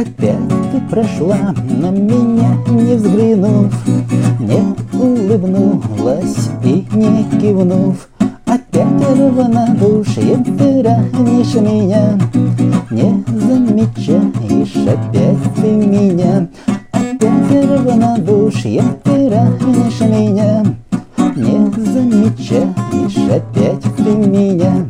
Опять ты прошла на меня, не взглянув. Не улыбнулась и не кивнув. Опять равнодушием ты ранишь меня. Не замечаешь опять ты меня. Опять равнодушием ты ранишь меня. Не замечаешь опять ты меня.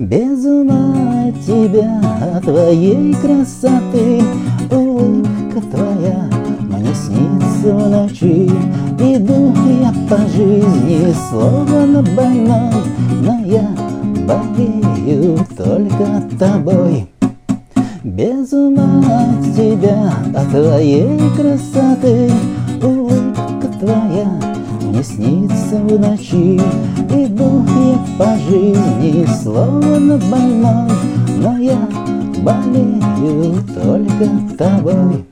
Без ума тебя, твоей красоты. Улыбка твоя мне снится в ночи. Иду я по жизни, словно больной Но я болею только тобой. Без ума от тебя, от твоей красоты. Улыбка твоя мне снится в ночи. Иду я по жизни, словно больной Но я болею только тобой.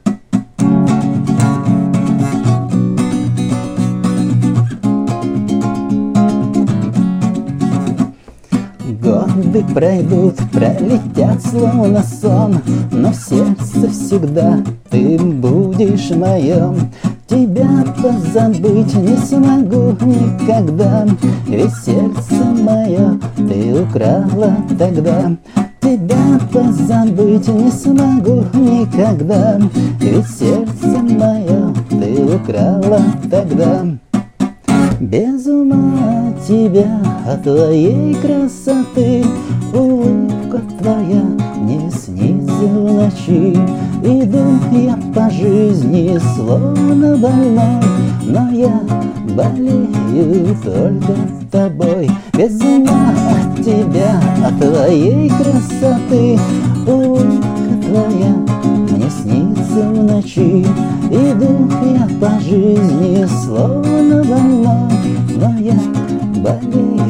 Годы пройдут, пролетят словно сон Но в сердце всегда ты будешь моем Тебя позабыть не смогу никогда. Ведь сердце мое ты украла тогда. Тебя позабыть не смогу никогда. Ведь сердце мое ты украла тогда. Без ума от тебя, от твоей красоты Улыбка твоя мне снится в ночи Иду я по жизни, словно больной Но я болею только тобой. Без ума от тебя, от твоей красоты Улыбка твоя мне снится в ночи. Иду я по жизни, словно больной Но я болею